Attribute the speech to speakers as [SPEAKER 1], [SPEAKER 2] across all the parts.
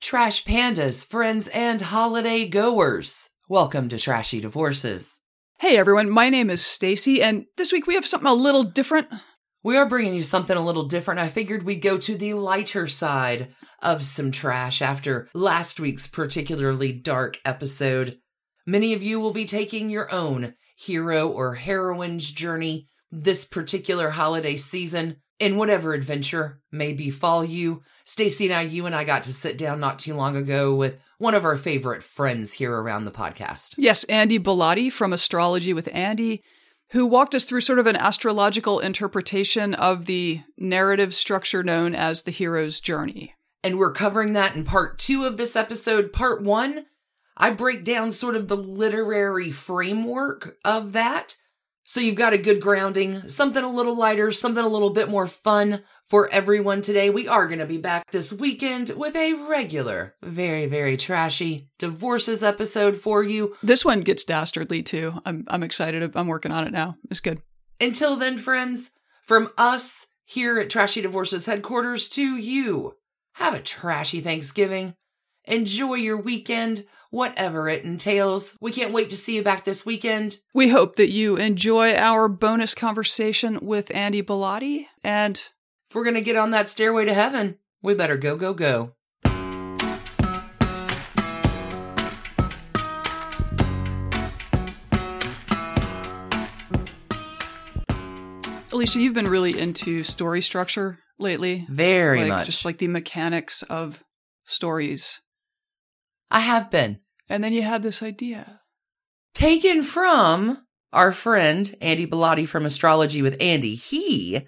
[SPEAKER 1] Trash pandas, friends, and holiday goers. Welcome to Trashy Divorces.
[SPEAKER 2] Hey everyone, my name is Stacy, and this week we have something a little different.
[SPEAKER 1] We are bringing you something a little different. I figured we'd go to the lighter side of some trash after last week's particularly dark episode. Many of you will be taking your own hero or heroine's journey this particular holiday season in whatever adventure may befall you. Stacy and I, you and I got to sit down not too long ago with one of our favorite friends here around the podcast.
[SPEAKER 2] Yes, Andy Bellatti from Astrology with Andy, who walked us through sort of an astrological interpretation of the narrative structure known as the hero's journey.
[SPEAKER 1] And we're covering that in part two of this episode. Part one, I break down sort of the literary framework of that. So you've got a good grounding, something a little lighter, something a little bit more fun for everyone today. We are going to be back this weekend with a regular, very, very trashy divorces episode for you.
[SPEAKER 2] This one gets dastardly too. I'm I'm excited. I'm working on it now. It's good.
[SPEAKER 1] Until then, friends, from us here at Trashy Divorces headquarters to you, have a trashy Thanksgiving. Enjoy your weekend, whatever it entails. We can't wait to see you back this weekend.
[SPEAKER 2] We hope that you enjoy our bonus conversation with Andy Bellatti. And
[SPEAKER 1] if we're going to get on that stairway to heaven, we better go, go, go.
[SPEAKER 2] Alicia, you've been really into story structure lately.
[SPEAKER 1] Very
[SPEAKER 2] like,
[SPEAKER 1] much.
[SPEAKER 2] Just like the mechanics of stories.
[SPEAKER 1] I have been.
[SPEAKER 2] And then you had this idea.
[SPEAKER 1] Taken from our friend Andy Bellatti from Astrology with Andy. He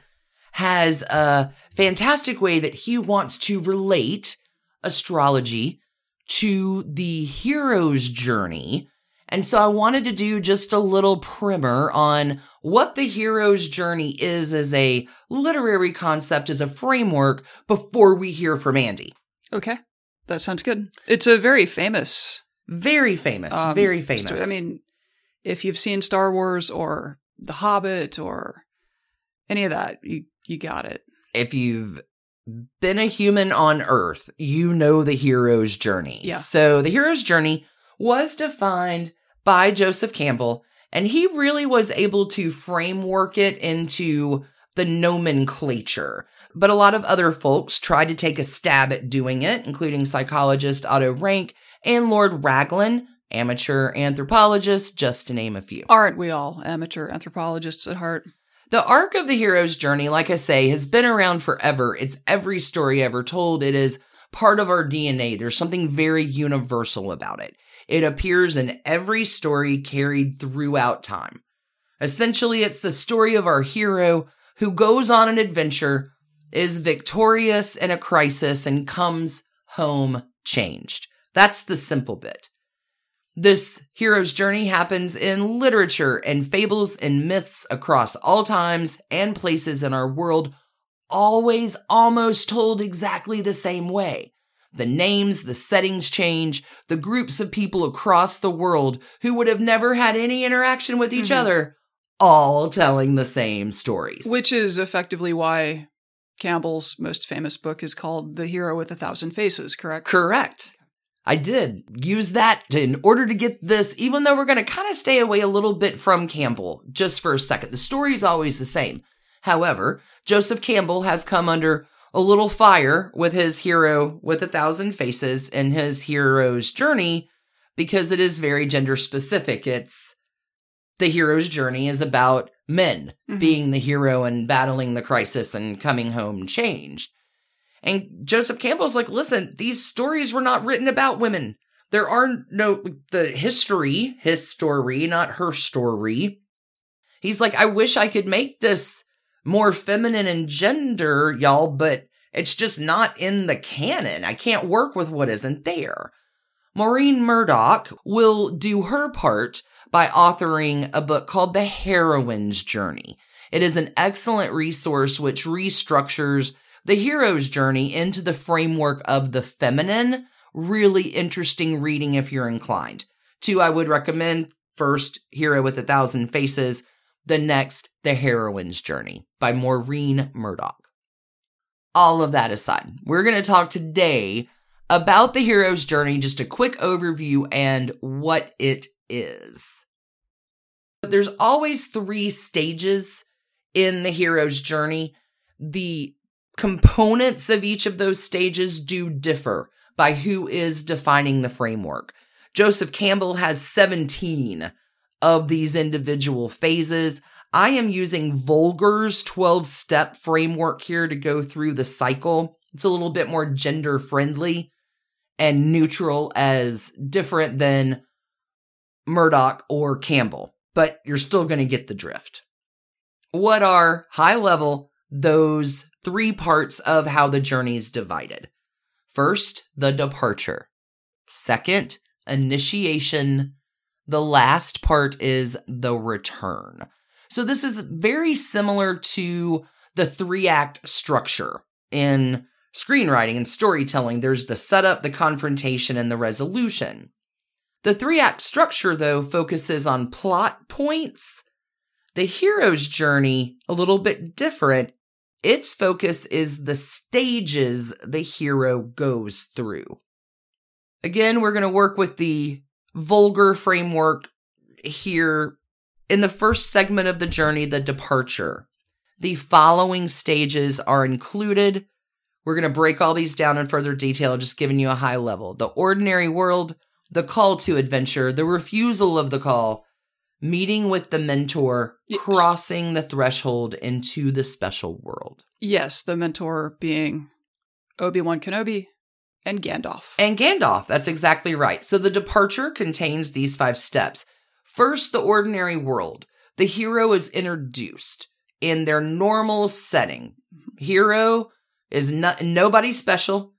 [SPEAKER 1] has a fantastic way that he wants to relate astrology to the hero's journey. And so I wanted to do just a little primer on what the hero's journey is as a literary concept, as a framework before we hear from Andy.
[SPEAKER 2] Okay. That sounds good. It's a very famous,
[SPEAKER 1] very famous, um, very famous.
[SPEAKER 2] I mean, if you've seen Star Wars or The Hobbit or any of that, you you got it.
[SPEAKER 1] If you've been a human on Earth, you know the hero's journey.
[SPEAKER 2] Yeah.
[SPEAKER 1] So the hero's journey was defined by Joseph Campbell, and he really was able to framework it into the nomenclature but a lot of other folks tried to take a stab at doing it, including psychologist Otto Rank and Lord Raglan, amateur anthropologist, just to name a few.
[SPEAKER 2] Aren't we all amateur anthropologists at heart?
[SPEAKER 1] The arc of the hero's journey, like I say, has been around forever. It's every story ever told. It is part of our DNA. There's something very universal about it. It appears in every story carried throughout time. Essentially, it's the story of our hero who goes on an adventure is victorious in a crisis and comes home changed. That's the simple bit. This hero's journey happens in literature and fables and myths across all times and places in our world, always almost told exactly the same way. The names, the settings change, the groups of people across the world who would have never had any interaction with each mm-hmm. other, all telling the same stories.
[SPEAKER 2] Which is effectively why Campbell's most famous book is called The Hero with a Thousand Faces, correct?
[SPEAKER 1] Correct. I did use that in order to get this, even though we're going to kind of stay away a little bit from Campbell just for a second. The story is always the same. However, Joseph Campbell has come under a little fire with his hero with a thousand faces and his hero's journey because it is very gender specific. It's the hero's journey is about men mm-hmm. being the hero and battling the crisis and coming home changed. And Joseph Campbell's like, listen, these stories were not written about women. There are no, the history, his story, not her story. He's like, I wish I could make this more feminine in gender, y'all, but It's just not in the canon. I can't work with what isn't there. Maureen Murdock will do her part by authoring a book called The Heroine's Journey. It is an excellent resource which restructures the hero's journey into the framework of the feminine. Really interesting reading if you're inclined. Two, I would recommend first, Hero with a Thousand Faces, the next, The Heroine's Journey by Maureen Murdock. All of that aside, we're going to talk today about the hero's journey, just a quick overview and what it is. There's always three stages in the hero's journey. The components of each of those stages do differ by who is defining the framework. Joseph Campbell has 17 of these individual phases. I am using Vogler's 12 step framework here to go through the cycle. It's a little bit more gender friendly and neutral as different than Murdock or Campbell, but you're still going to get the drift. What are high level those three parts of how the journey is divided? First, the departure. Second, initiation. The last part is the return. So this is very similar to the three act structure in screenwriting and storytelling, there's the setup, the confrontation, and the resolution. The three act structure, though, focuses on plot points. The hero's journey, a little bit different. Its focus is the stages the hero goes through. Again, we're going to work with the Vogler framework here. In the first segment of the journey, the departure, the following stages are included we're going to break all these down in further detail, just giving you a high level. The ordinary world, the call to adventure, the refusal of the call, meeting with the mentor, crossing the threshold into the special world.
[SPEAKER 2] Yes, the mentor being Obi Wan Kenobi and Gandalf.
[SPEAKER 1] And Gandalf, that's exactly right. So the departure contains these five steps. First, the ordinary world. The hero is introduced in their normal setting. Mm-hmm. Hero is not nobody special.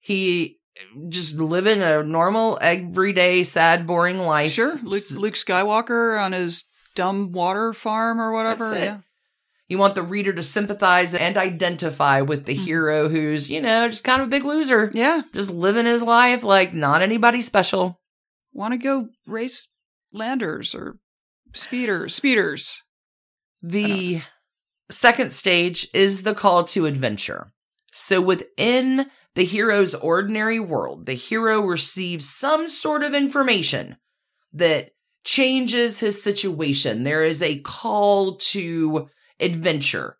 [SPEAKER 1] He just living a normal, everyday, sad, boring life.
[SPEAKER 2] Sure, Luke, Luke Skywalker on his dumb water farm or whatever. Yeah.
[SPEAKER 1] You want the reader to sympathize and identify with the mm-hmm. hero who's, you know, just kind of a big loser.
[SPEAKER 2] Yeah.
[SPEAKER 1] Just living his life like not anybody special.
[SPEAKER 2] Want to go race landers or speeders? Speeders.
[SPEAKER 1] The second stage is the call to adventure. So within the hero's ordinary world, the hero receives some sort of information that changes his situation. There is a call to adventure.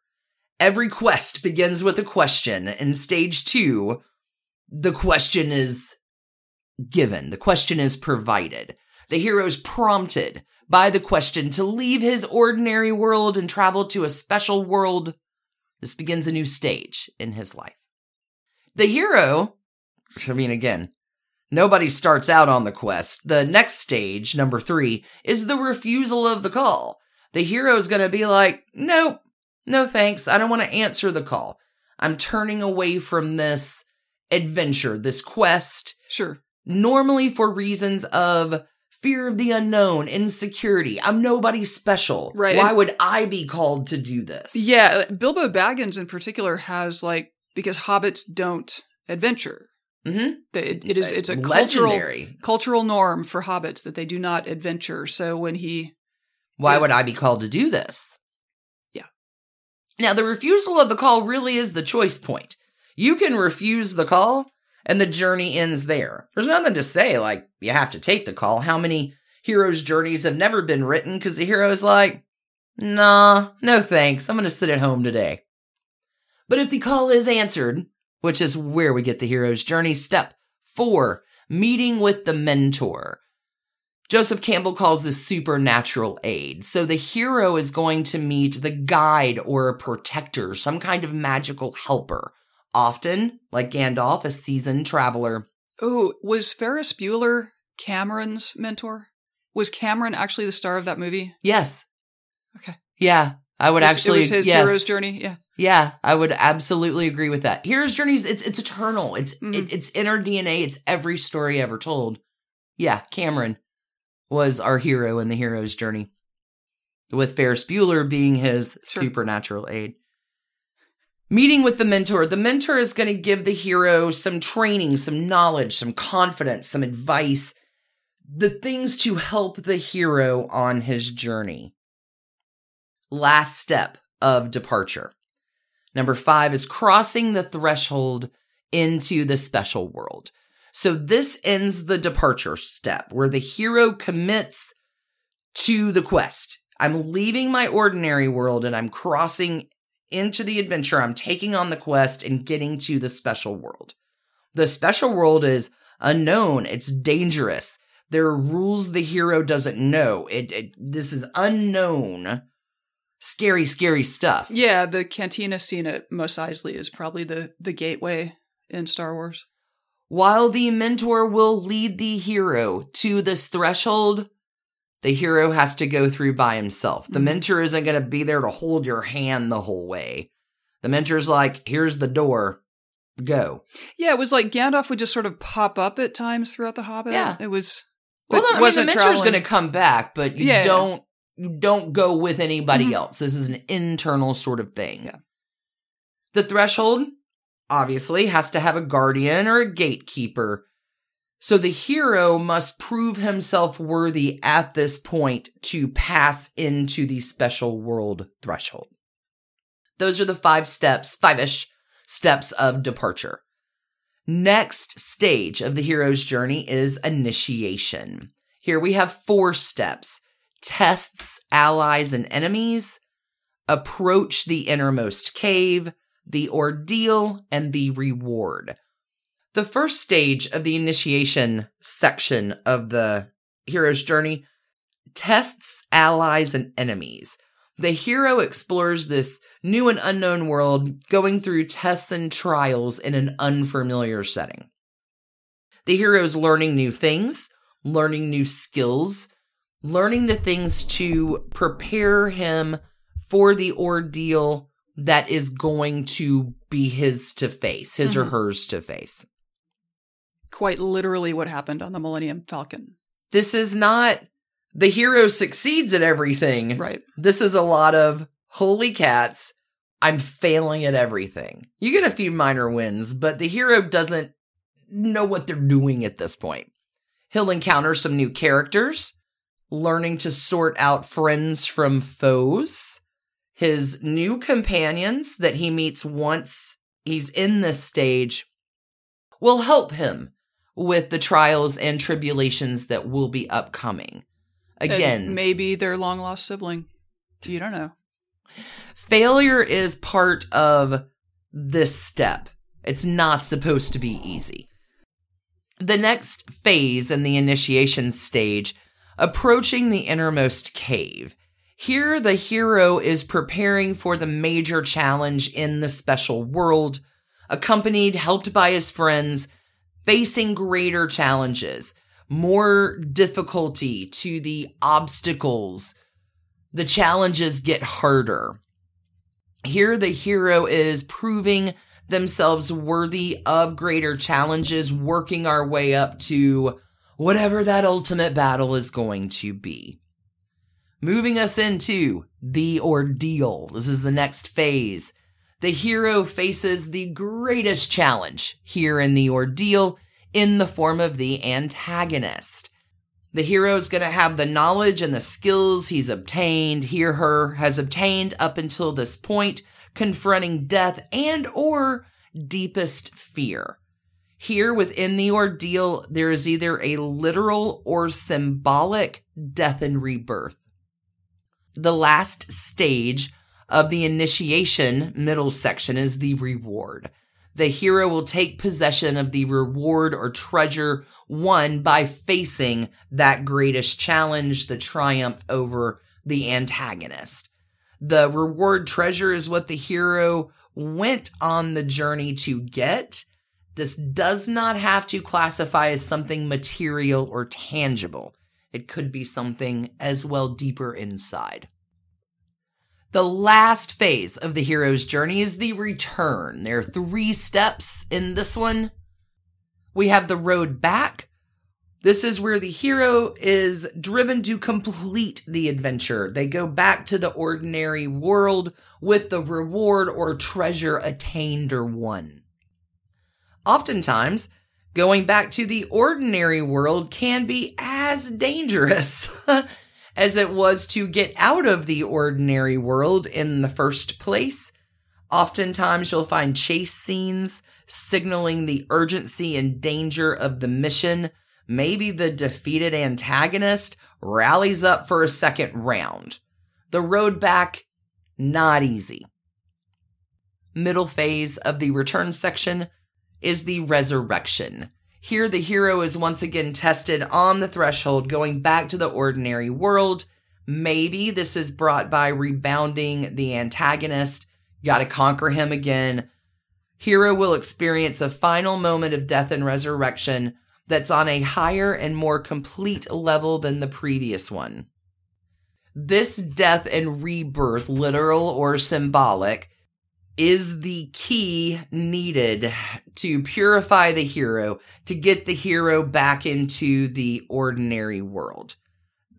[SPEAKER 1] Every quest begins with a question. In stage two, the question is given, the question is provided. The hero is prompted by the question to leave his ordinary world and travel to a special world this begins a new stage in his life. The hero, I mean, again, nobody starts out on the quest. The next stage, number three, is the refusal of the call. The hero is going to be like, nope, no thanks. I don't want to answer the call. I'm turning away from this adventure, this quest.
[SPEAKER 2] Sure.
[SPEAKER 1] Normally for reasons of fear of the unknown, insecurity. I'm nobody special.
[SPEAKER 2] Right.
[SPEAKER 1] Why would I be called to do this?
[SPEAKER 2] Yeah, Bilbo Baggins in particular has like because hobbits don't adventure.
[SPEAKER 1] Mm-hmm.
[SPEAKER 2] It, it is it's a Legendary. cultural cultural norm for hobbits that they do not adventure. So when he,
[SPEAKER 1] why would I be called to do this?
[SPEAKER 2] Yeah.
[SPEAKER 1] Now the refusal of the call really is the choice point. You can refuse the call and the journey ends there. There's nothing to say, like, you have to take the call. How many heroes' journeys have never been written because the hero is like, nah, no thanks, I'm to sit at home today. But if the call is answered, which is where we get the hero's journey, step four, meeting with the mentor. Joseph Campbell calls this supernatural aid. So the hero is going to meet the guide or a protector, some kind of magical helper often, like Gandalf, a seasoned traveler.
[SPEAKER 2] Oh, was Ferris Bueller Cameron's mentor? Was Cameron actually the star of that movie?
[SPEAKER 1] Yes.
[SPEAKER 2] Okay.
[SPEAKER 1] Yeah, I would
[SPEAKER 2] it was,
[SPEAKER 1] actually.
[SPEAKER 2] It was his
[SPEAKER 1] yes.
[SPEAKER 2] hero's journey. Yeah.
[SPEAKER 1] Yeah, I would absolutely agree with that. Hero's journeys, it's it's eternal. It's
[SPEAKER 2] Mhm.
[SPEAKER 1] it, it's in our DNA. It's every story ever told. Yeah, Cameron was our hero in the hero's journey, with Ferris Bueller being his
[SPEAKER 2] Sure.
[SPEAKER 1] supernatural aid. Meeting with the mentor. The mentor is going to give the hero some training, some knowledge, some confidence, some advice, the things to help the hero on his journey. Last step of departure. Number five is crossing the threshold into the special world. So this ends the departure step where the hero commits to the quest. I'm leaving my ordinary world and I'm crossing into the adventure. I'm taking on the quest and getting to the special world. The special world is unknown, it's dangerous. There are rules the hero doesn't know. It, it this is unknown, scary, scary stuff.
[SPEAKER 2] Yeah, the cantina scene at Mos Eisley is probably the the gateway in Star Wars.
[SPEAKER 1] While the mentor will lead the hero to this threshold, the hero has to go through by himself. The
[SPEAKER 2] Mhm.
[SPEAKER 1] mentor isn't going to be there to hold your hand the whole way. The mentor's like, here's the door, go.
[SPEAKER 2] Yeah, it was like Gandalf would just sort of pop up at times throughout the Hobbit.
[SPEAKER 1] Yeah.
[SPEAKER 2] it was.
[SPEAKER 1] Well, no, I mean, the mentor's going to come back, but you
[SPEAKER 2] Yeah.
[SPEAKER 1] don't you don't go with anybody
[SPEAKER 2] Mhm.
[SPEAKER 1] else. This is an internal sort of thing.
[SPEAKER 2] Yeah.
[SPEAKER 1] The threshold obviously has to have a guardian or a gatekeeper. So the hero must prove himself worthy at this point to pass into the special world threshold. Those are the five steps, five ish steps of departure. Next stage of the hero's journey is initiation. Here we have four steps tests allies and enemies, approach the innermost cave, the ordeal, and the reward. The first stage of the initiation section of the hero's journey tests allies and enemies. The hero explores this new and unknown world, going through tests and trials in an unfamiliar setting. The hero is learning new things, learning new skills, learning the things to prepare him for the ordeal that is going to be his to face, his or
[SPEAKER 2] Mhm.
[SPEAKER 1] hers to face.
[SPEAKER 2] Quite literally what happened on the Millennium Falcon.
[SPEAKER 1] This is not the hero succeeds at everything.
[SPEAKER 2] Right.
[SPEAKER 1] This is a lot of holy cats. I'm failing at everything. You get a few minor wins, but the hero doesn't know what they're doing at this point. He'll encounter some new characters, learning to sort out friends from foes. His new companions that he meets once he's in this stage will help him with the trials and tribulations that will be upcoming.
[SPEAKER 2] And
[SPEAKER 1] Again,
[SPEAKER 2] maybe their long lost sibling. You don't know.
[SPEAKER 1] failure is part of this step. It's not supposed to be easy. The next phase in the initiation stage, approaching the innermost cave. Here, the hero is preparing for the major challenge in the special world, accompanied, helped by his friends, facing greater challenges, more difficulty to the obstacles. The challenges get harder. Here, the hero is proving themselves worthy of greater challenges, working our way up to whatever that ultimate battle is going to be. Moving us into the ordeal. This is the next phase. The hero faces the greatest challenge here in the ordeal in the form of the antagonist. The hero is going to have the knowledge and the skills he's obtained, he or her has obtained up until this point, confronting death and or deepest fear. Here within the ordeal, there is either a literal or symbolic death and rebirth. The last stage of the initiation middle section is the reward. The hero will take possession of the reward or treasure won by facing that greatest challenge, the triumph over the antagonist. The reward treasure is what the hero went on the journey to get. This does not have to classify as something material or tangible. It could be something as well deeper inside. The last phase of the hero's journey is the return. There are three steps in this one. We have the road back. This is where the hero is driven to complete the adventure. They go back to the ordinary world with the reward or treasure attained or won. Oftentimes, going back to the ordinary world can be as dangerous as it was to get out of the ordinary world in the first place. Oftentimes, you'll find chase scenes signaling the urgency and danger of the mission. Maybe the defeated antagonist rallies up for a second round. The road back, not easy. Middle phase of the return section is the resurrection. Here, the hero is once again tested on the threshold, going back to the ordinary world. Maybe this is brought by rebounding the antagonist. Got to conquer him again. Hero will experience a final moment of death and resurrection that's on a higher and more complete level than the previous one. This death and rebirth, literal or symbolic, is the key needed to purify the hero, to get the hero back into the ordinary world.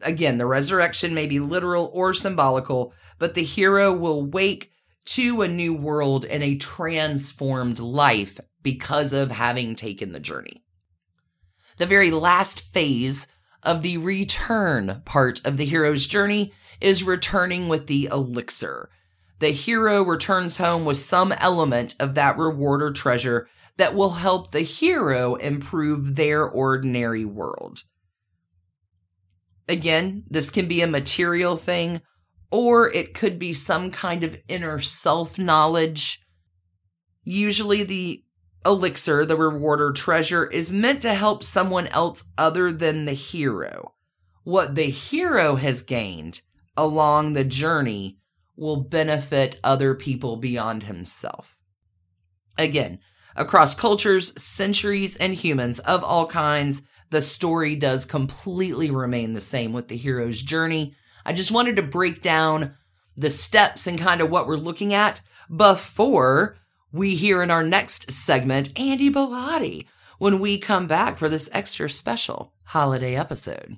[SPEAKER 1] Again, the resurrection may be literal or symbolical, but the hero will wake to a new world and a transformed life because of having taken the journey. The very last phase of the return part of the hero's journey is returning with the elixir the hero returns home with some element of that reward or treasure that will help the hero improve their ordinary world. Again, this can be a material thing, or it could be some kind of inner self knowledge. Usually, the elixir, the reward or treasure, is meant to help someone else other than the hero. What the hero has gained along the journey will benefit other people beyond himself. Again, across cultures, centuries, and humans of all kinds, the story does completely remain the same with the hero's journey. I just wanted to break down the steps and kind of what we're looking at before we hear in our next segment Andy Bellatti when we come back for this extra special holiday episode.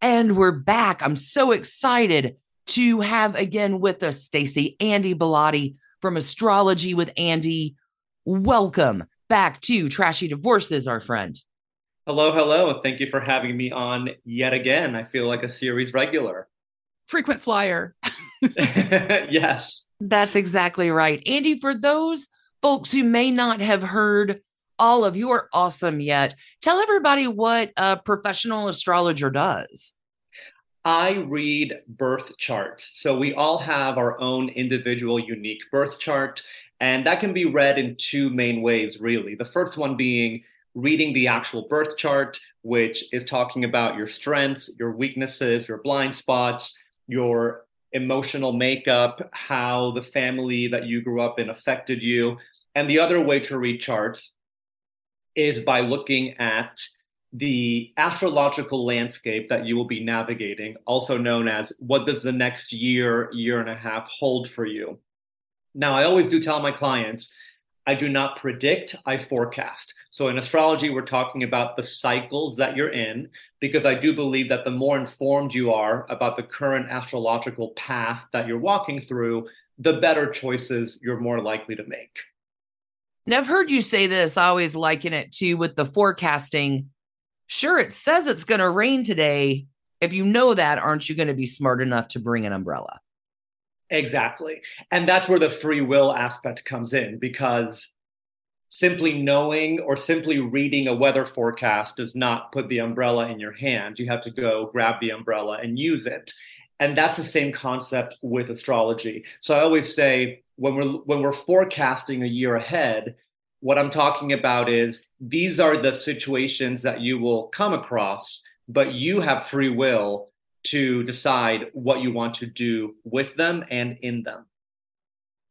[SPEAKER 1] And we're back. I'm so excited to have again with us Stacy Andy Bellatti from Astrology with Andy. Welcome back to Trashy Divorces, our friend.
[SPEAKER 3] Hello, hello. Thank you for having me on yet again. I feel like a series regular.
[SPEAKER 2] Frequent flyer.
[SPEAKER 3] yes.
[SPEAKER 1] That's exactly right. Andy, for those folks who may not have heard all of are awesome yet. Tell everybody what a professional astrologer does.
[SPEAKER 3] I read birth charts. So we all have our own individual unique birth chart. And that can be read in two main ways, really. The first one being reading the actual birth chart, which is talking about your strengths, your weaknesses, your blind spots, your emotional makeup, how the family that you grew up in affected you. And the other way to read charts is by looking at the astrological landscape that you will be navigating, also known as what does the next year, year and a half hold for you. Now, I always do tell my clients, I do not predict, I forecast. So in astrology, we're talking about the cycles that you're in, because I do believe that the more informed you are about the current astrological path that you're walking through, the better choices you're more likely to make.
[SPEAKER 1] And I've heard you say this, I always liken it to with the forecasting. Sure, it says it's going to rain today. If you know that, aren't you going to be smart enough to bring an umbrella?
[SPEAKER 3] Exactly. And that's where the free will aspect comes in because simply knowing or simply reading a weather forecast does not put the umbrella in your hand. You have to go grab the umbrella and use it. And that's the same concept with astrology. So I always say when we're when we're forecasting a year ahead, what I'm talking about is these are the situations that you will come across, but you have free will to decide what you want to do with them and in them.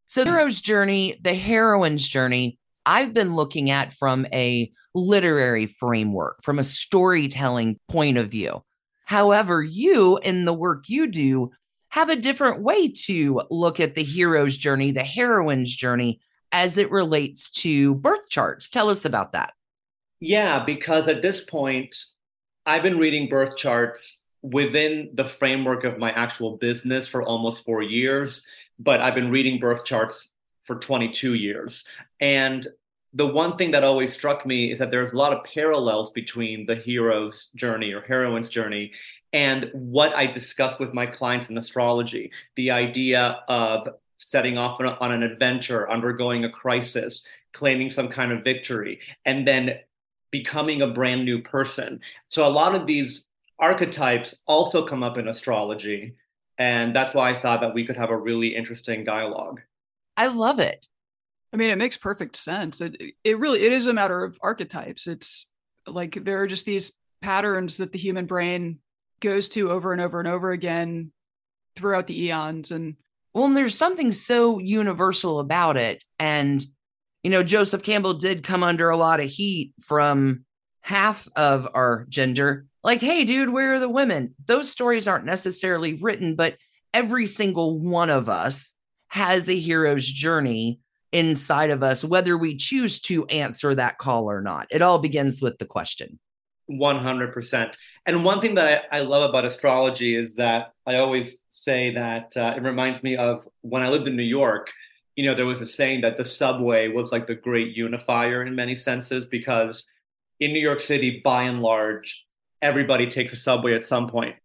[SPEAKER 1] So, the hero's journey, the heroine's journey, I've been looking at from a literary framework, from a storytelling point of view. However, you in the work you do have a different way to look at the hero's journey, the heroine's journey as it relates to birth charts. Tell us about that.
[SPEAKER 3] Yeah, because at this point, I've been reading birth charts within the framework of my actual business for almost four years, but I've been reading birth charts for 22 years. And the one thing that always struck me is that there's a lot of parallels between the hero's journey or heroine's journey and what I discuss with my clients in astrology the idea of setting off on, on an adventure, undergoing a crisis, claiming some kind of victory, and then becoming a brand new person. So a lot of these archetypes also come up in astrology. And that's why I thought that we could have a really interesting dialogue.
[SPEAKER 1] I love it.
[SPEAKER 2] I mean, it makes perfect sense. It, it really it is a matter of archetypes. It's like there are just these patterns that the human brain goes to over and over and over again throughout the eons. And
[SPEAKER 1] well, and there's something so universal about it. And you know, Joseph Campbell did come under a lot of heat from half of our gender like, hey, dude, where are the women? Those stories aren't necessarily written, but every single one of us has a hero's journey inside of us, whether we choose to answer that call or not. It all begins with the question.
[SPEAKER 3] 100%. And one thing that I, I love about astrology is that I always say that uh, it reminds me of when I lived in New York. You know, there was a saying that the subway was like the great unifier in many senses because in New York City, by and large, everybody takes a subway at some point.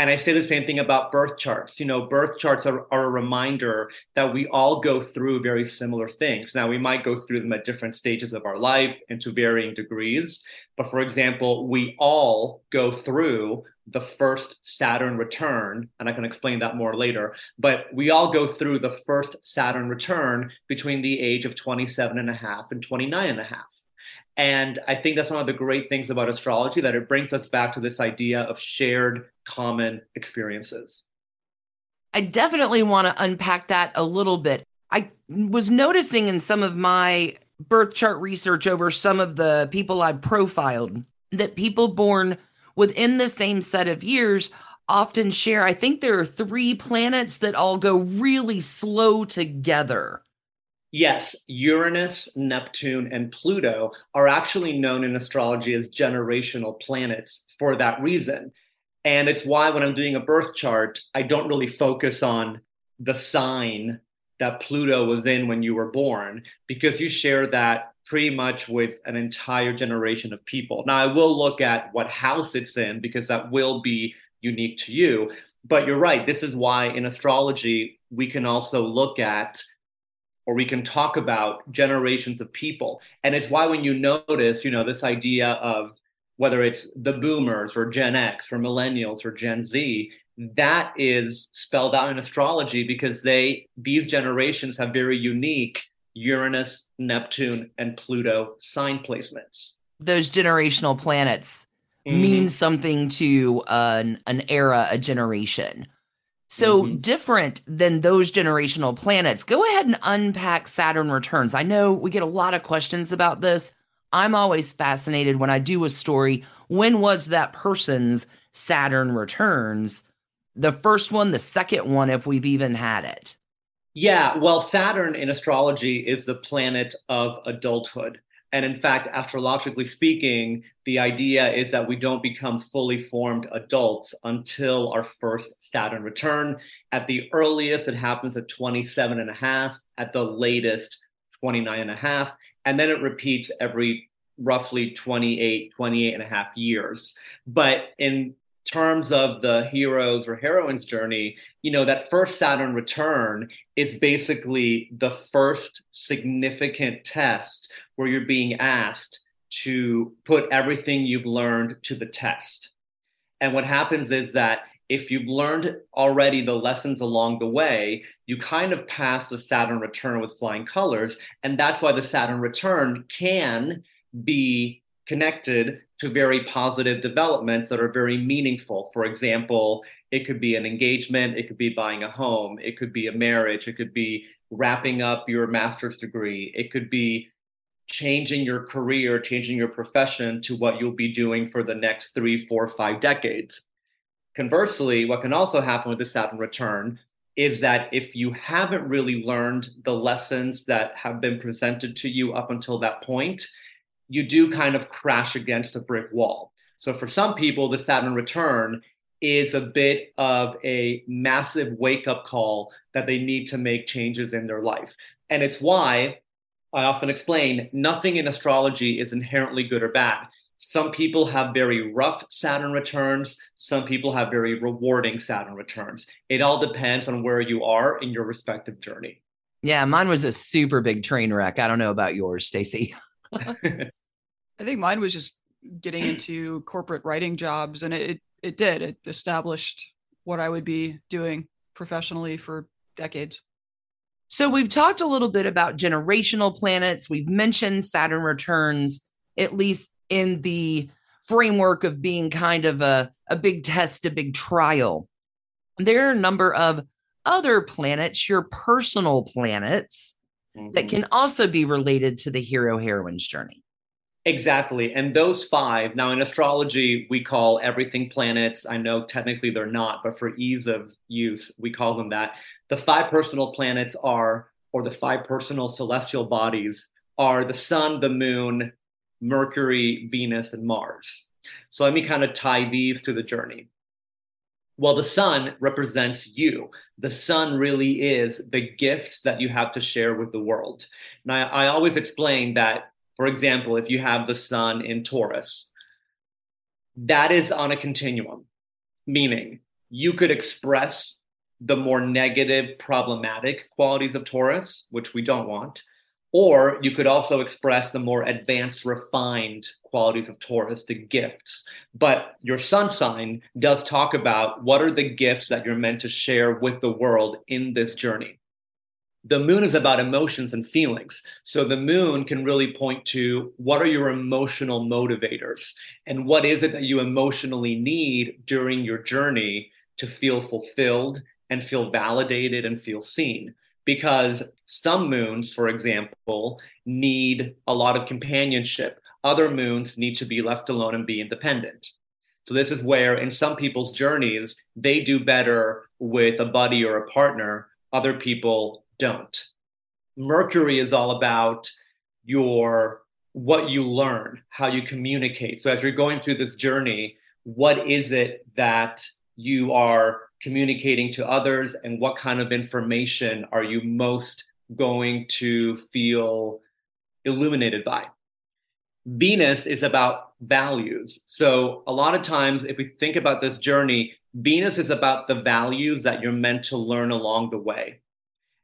[SPEAKER 3] And I say the same thing about birth charts. You know, birth charts are, are, a reminder that we all go through very similar things. Now, we might go through them at different stages of our life and to varying degrees. But for example, we all go through the first Saturn return, and I can explain that more later. But we all go through the first Saturn return between the age of 27 and a half and 29 and a half. And I think that's one of the great things about astrology that it brings us back to this idea of shared common experiences.
[SPEAKER 1] I definitely want to unpack that a little bit. I was noticing in some of my birth chart research over some of the people I profiled that people born within the same set of years often share. I think there are three planets that all go really slow together.
[SPEAKER 3] Yes, Uranus, Neptune, and Pluto are actually known in astrology as generational planets for that reason. And it's why when I'm doing a birth chart, I don't really focus on the sign that Pluto was in when you were born, because you share that pretty much with an entire generation of people. Now, I will look at what house it's in, because that will be unique to you. But you're right. This is why in astrology, we can also look at or we can talk about generations of people. And it's why when you notice, you know, this idea of whether it's the boomers or Gen X or millennials or Gen Z, that is spelled out in astrology because they these generations have very unique Uranus, Neptune, and Pluto sign placements.
[SPEAKER 1] Those generational planets mm-hmm. mean something to an, an era, a generation. So mm-hmm. different than those generational planets. Go ahead and unpack Saturn returns. I know we get a lot of questions about this. I'm always fascinated when I do a story. When was that person's Saturn returns? The first one, the second one, if we've even had it.
[SPEAKER 3] Yeah, well, Saturn in astrology is the planet of adulthood. And in fact, astrologically speaking, the idea is that we don't become fully formed adults until our first Saturn return. At the earliest, it happens at 27 and a half, at the latest, 29 and a half. And then it repeats every roughly 28, 28 and a half years. But in terms of the heroes or heroines journey, you know, that first Saturn return is basically the first significant test where you're being asked to put everything you've learned to the test. And what happens is that if you've learned already the lessons along the way, you kind of pass the Saturn return with flying colors. And that's why the Saturn return can be connected to very positive developments that are very meaningful. For example, it could be an engagement, it could be buying a home, it could be a marriage, it could be wrapping up your master's degree, it could be changing your career, changing your profession to what you'll be doing for the next three, four, five decades. Conversely, what can also happen with the Saturn return is that if you haven't really learned the lessons that have been presented to you up until that point, you do kind of crash against a brick wall. So for some people, the Saturn return is a bit of a massive wake up call that they need to make changes in their life. And it's why I often explain nothing in astrology is inherently good or bad. Some people have very rough Saturn returns. Some people have very rewarding Saturn returns. It all depends on where you are in your respective journey.
[SPEAKER 1] Yeah, mine was a super big train wreck. I don't know about yours, Stacy.
[SPEAKER 2] I think mine was just getting into corporate writing jobs, and it it did. It established what I would be doing professionally for decades.
[SPEAKER 1] So we've talked a little bit about generational planets. We've mentioned Saturn returns, at least in the framework of being kind of a, a big test, a big trial. There are a number of other planets, your personal planets, mm-hmm. that can also be related to the hero heroine's journey.
[SPEAKER 3] Exactly. And those five, now in astrology, we call everything planets. I know technically they're not, but for ease of use, we call them that. The five personal planets are, or the five personal celestial bodies are the sun, the moon, Mercury, Venus, and Mars. So let me kind of tie these to the journey. Well, the sun represents you. The sun really is the gift that you have to share with the world. Now, I always explain that for example, if you have the sun in Taurus, that is on a continuum, meaning you could express the more negative, problematic qualities of Taurus, which we don't want, or you could also express the more advanced, refined qualities of Taurus, the gifts. But your sun sign does talk about what are the gifts that you're meant to share with the world in this journey the moon is about emotions and feelings. So the moon can really point to what are your emotional motivators and what is it that you emotionally need during your journey to feel fulfilled and feel validated and feel seen. Because some moons, for example, need a lot of companionship. Other moons need to be left alone and be independent. So, this is where in some people's journeys, they do better with a buddy or a partner. Other people don't. Mercury is all about your what you learn, how you communicate. So as you're going through this journey, what is it that you are communicating to others and what kind of information are you most going to feel illuminated by? Venus is about values. So a lot of times if we think about this journey, Venus is about the values that you're meant to learn along the way.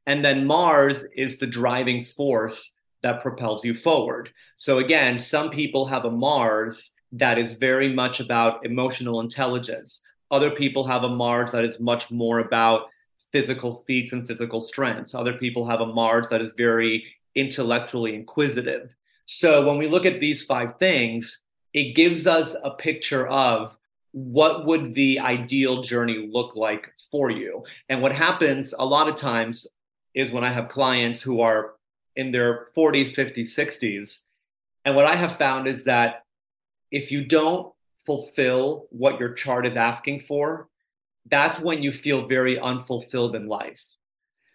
[SPEAKER 3] And then Mars is the driving force that propels you forward. So again, some people have a Mars that is very much about emotional intelligence. Other people have a Mars that is much more about physical feats and physical strengths. Other people have a Mars that is very intellectually inquisitive. So when we look at these five things, it gives us a picture of what would the ideal journey look like for you. And what happens a lot of times is when I have clients who are in their 40s, 50s, 60s. And what I have found is that if you don't fulfill what your chart is asking for, that's when you feel very unfulfilled in life.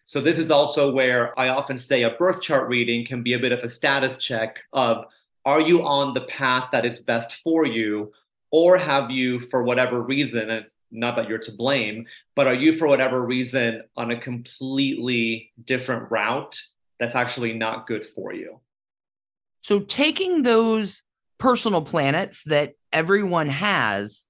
[SPEAKER 3] So, this is also where I often say a birth chart reading can be a bit of a status check of are you on the path that is best for you? Or have you, for whatever reason, and it's not that you're to blame, but are you, for whatever reason, on a completely different route that's actually not good for you?
[SPEAKER 1] So, taking those personal planets that everyone has,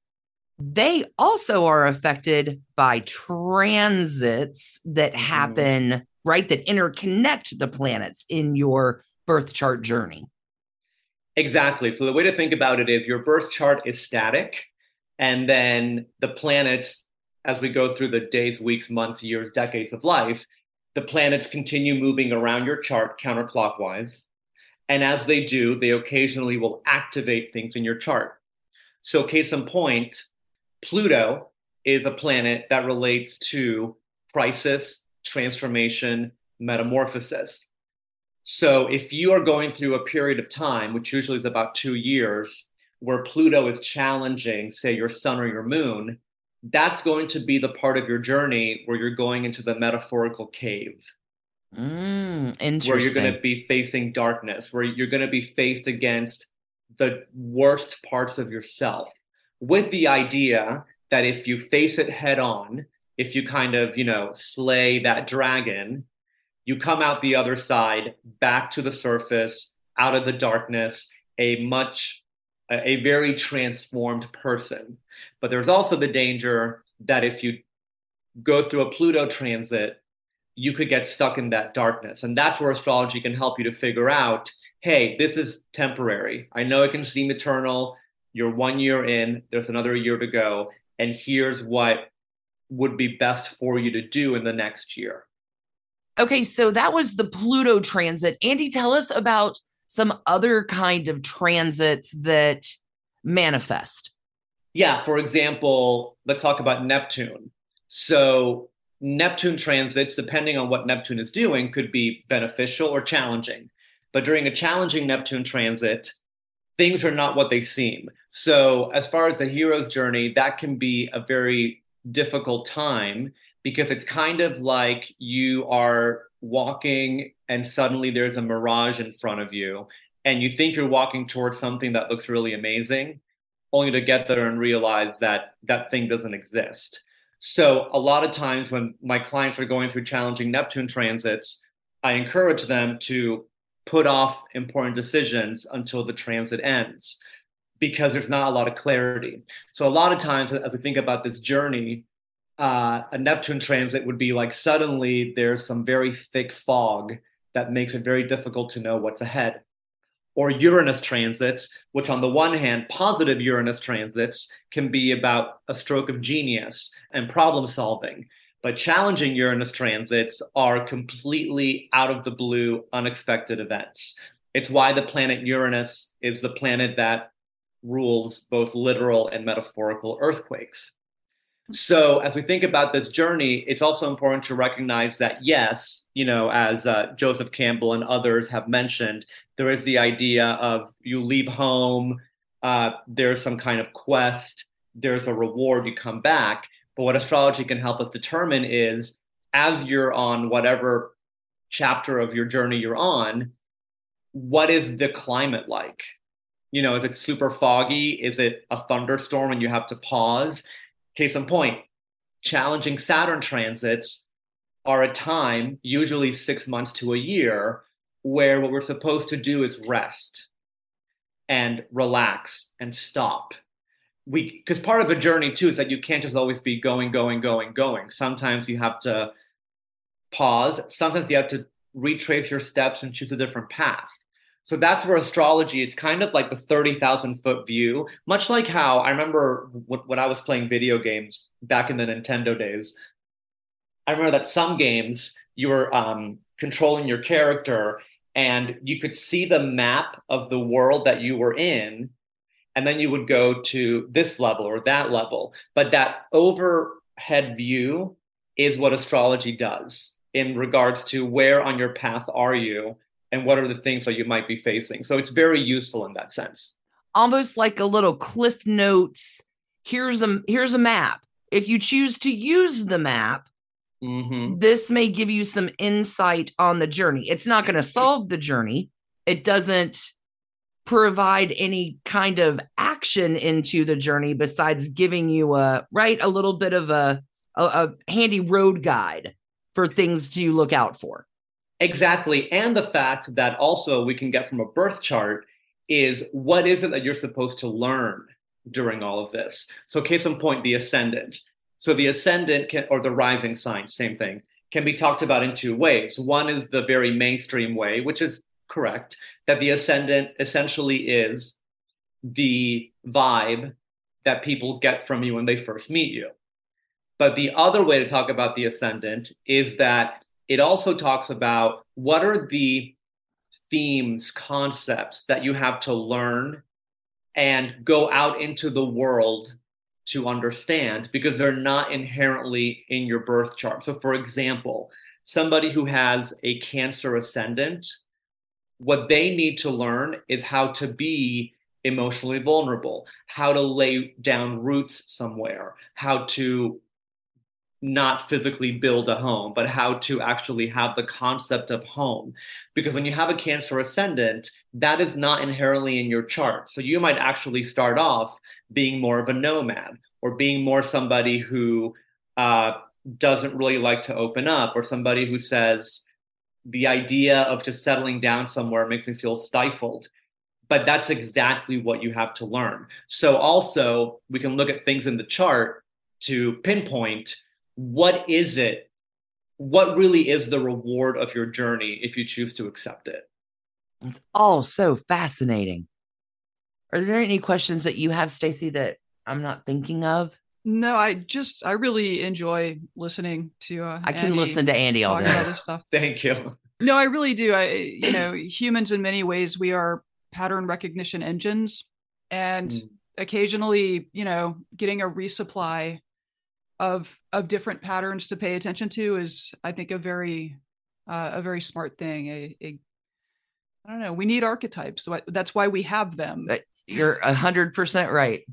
[SPEAKER 1] they also are affected by transits that mm-hmm. happen, mm. right? That interconnect the planets in your birth chart journey.
[SPEAKER 3] Exactly. So, the way to think about it is your birth chart is static, and then the planets, as we go through the days, weeks, months, years, decades of life, the planets continue moving around your chart counterclockwise. And as they do, they occasionally will activate things in your chart. So, case in point, Pluto is a planet that relates to crisis, transformation, metamorphosis. So, if you are going through a period of time, which usually is about two years, where Pluto is challenging, say, your sun or your moon, that's going to be the part of your journey where you're going into the metaphorical cave.
[SPEAKER 1] Mm,
[SPEAKER 3] where you're going to be facing darkness, where you're going to be faced against the worst parts of yourself, with the idea that if you face it head on, if you kind of, you know, slay that dragon, you come out the other side, back to the surface, out of the darkness, a much, a very transformed person. But there's also the danger that if you go through a Pluto transit, you could get stuck in that darkness. And that's where astrology can help you to figure out hey, this is temporary. I know it can seem eternal. You're one year in, there's another year to go. And here's what would be best for you to do in the next year.
[SPEAKER 1] Okay, so that was the Pluto transit. Andy, tell us about some other kind of transits that manifest.
[SPEAKER 3] Yeah, for example, let's talk about Neptune. So Neptune transits, depending on what Neptune is doing, could be beneficial or challenging. But during a challenging Neptune transit, things are not what they seem. So, as far as the hero's journey, that can be a very difficult time because it's kind of like you are walking and suddenly there's a mirage in front of you and you think you're walking towards something that looks really amazing only to get there and realize that that thing doesn't exist so a lot of times when my clients are going through challenging Neptune transits, I encourage them to put off important decisions until the transit ends because there's not a lot of clarity. So a lot of times as we think about this journey, uh, a Neptune transit would be like suddenly there's some very thick fog that makes it very difficult to know what's ahead or Uranus transits, which on the one hand, positive Uranus transits can be about a stroke of genius and problem solving. But challenging Uranus transits are completely out of the blue, unexpected events. It's why the planet Uranus is the planet that rules both literal and metaphorical earthquakes. So, as we think about this journey, it's also important to recognize that, yes, you know, as uh, Joseph Campbell and others have mentioned, there is the idea of you leave home, uh, there's some kind of quest, there's a reward, you come back. But what astrology can help us determine is as you're on whatever chapter of your journey you're on, what is the climate like? You know, is it super foggy? Is it a thunderstorm and you have to pause? Case in point, challenging Saturn transits are a time, usually six months to a year, where what we're supposed to do is rest and relax and stop. We because part of the journey too is that you can't just always be going, going, going, going. Sometimes you have to pause. Sometimes you have to retrace your steps and choose a different path. So that's where astrology, it's kind of like the 30,000 foot view, much like how I remember when I was playing video games back in the Nintendo days. I remember that some games you were um, controlling your character and you could see the map of the world that you were in. And then you would go to this level or that level. But that overhead view is what astrology does in regards to where on your path are you and what are the things that you might be facing. So it's very useful in that sense.
[SPEAKER 1] Almost like a little cliff notes. Here's a here's a map. If you choose to use the map, mm-hmm. this may give you some insight on the journey. It's not going to solve the journey. It doesn't provide any kind of action into the journey besides giving you a right a little bit of a, a, a handy road guide for things to look out for.
[SPEAKER 3] Exactly. And the fact that also we can get from a birth chart is what is it that you're supposed to learn during all of this? So, case in point, the ascendant. So, the ascendant can, or the rising sign, same thing, can be talked about in two ways. One is the very mainstream way, which is correct, that the ascendant essentially is the vibe that people get from you when they first meet you. But the other way to talk about the ascendant is that it also talks about what are the themes, concepts that you have to learn and go out into the world to understand because they're not inherently in your birth chart. So, for example, somebody who has a Cancer ascendant, what they need to learn is how to be emotionally vulnerable, how to lay down roots somewhere, how to not physically build a home, but how to actually have the concept of home. Because when you have a Cancer ascendant, that is not inherently in your chart. So you might actually start off being more of a nomad or being more somebody who uh, doesn't really like to open up or somebody who says, the idea of just settling down somewhere makes me feel stifled but that's exactly what you have to learn. So also we can look at things in the chart to pinpoint what is it what really is the reward of your journey if you choose to accept it.
[SPEAKER 1] It's all so fascinating. Are there any questions that you have Stacy that I'm not thinking of?
[SPEAKER 2] No, I just I really enjoy listening to uh
[SPEAKER 1] I can Andy listen to Andy all day.
[SPEAKER 2] About this stuff.
[SPEAKER 3] Thank you.
[SPEAKER 2] No, I really do. I you know, humans in many ways we are pattern recognition engines and mm. occasionally you know getting a resupply of of different patterns to pay attention to is i think a very uh, a very smart thing. A, a i don't know. We need archetypes. So that's why we have them.
[SPEAKER 1] You're a hundred percent right.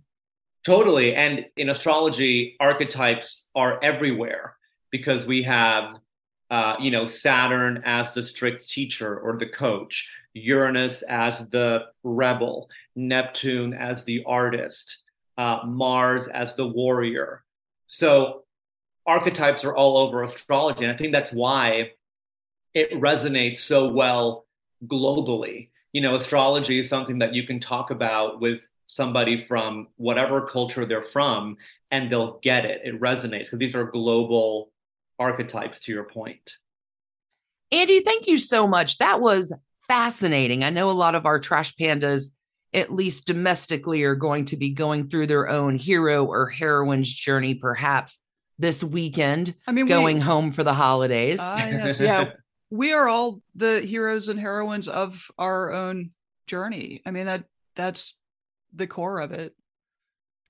[SPEAKER 3] Totally. And in astrology archetypes are everywhere because we have uh, you know saturn as the strict teacher or the coach Uranus as the rebel, Neptune as the artist, uh, Mars as the warrior. So archetypes are all over astrology. And I think that's why it resonates so well globally. You know, astrology is something that you can talk about with somebody from whatever culture they're from and they'll get it. It resonates because these are global archetypes, to your point.
[SPEAKER 1] Andy, thank you so much. That was fascinating. I know a lot of our trash pandas, at least domestically, are going to be going through their own hero or heroine's journey, perhaps this weekend. I mean, going we, home for the holidays.
[SPEAKER 2] Uh, yes, yeah, we are all the heroes and heroines of our own journey. I mean that that's the core of it.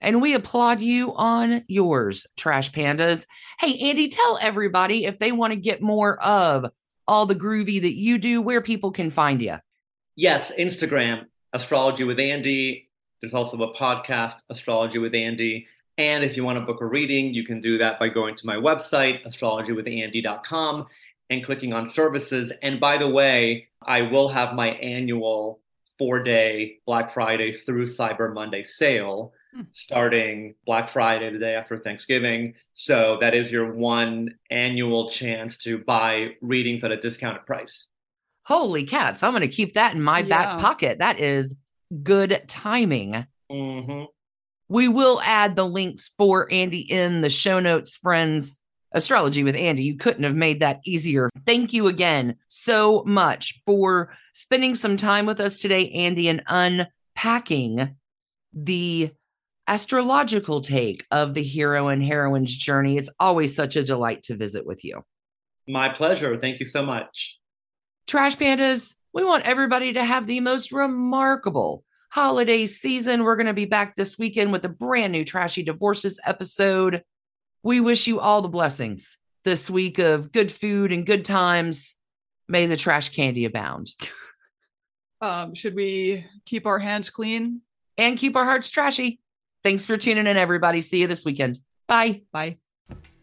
[SPEAKER 1] And we applaud you on yours, Trash Pandas. Hey, Andy, tell everybody if they want to get more of all the groovy that you do, where people can find you.
[SPEAKER 3] Yes, Instagram, Astrology with Andy. There's also a podcast, Astrology with Andy. And if you want to book a reading, you can do that by going to my website, astrologywithandy.com, and clicking on services. And by the way, I will have my annual four day Black Friday through Cyber Monday sale Hmm. starting Black Friday, the day after Thanksgiving. So that is your one annual chance to buy readings at a discounted price.
[SPEAKER 1] Holy cats. I'm going to keep that in my yeah. back pocket. That is good timing.
[SPEAKER 3] Mm-hmm.
[SPEAKER 1] We will add the links for Andy in the show notes, friends. Astrology with Andy. You couldn't have made that easier. Thank you again so much for spending some time with us today, Andy, and unpacking the astrological take of the hero and heroine's journey. It's always such a delight to visit with you.
[SPEAKER 3] My pleasure. Thank you so much.
[SPEAKER 1] Trash Pandas, we want everybody to have the most remarkable holiday season. We're going to be back this weekend with a brand new Trashy Divorces episode. We wish you all the blessings this week of good food and good times. May the trash candy abound.
[SPEAKER 2] Um, should we keep our hands clean
[SPEAKER 1] and keep our hearts trashy? Thanks for tuning in, everybody. See you this weekend. Bye.
[SPEAKER 2] Bye.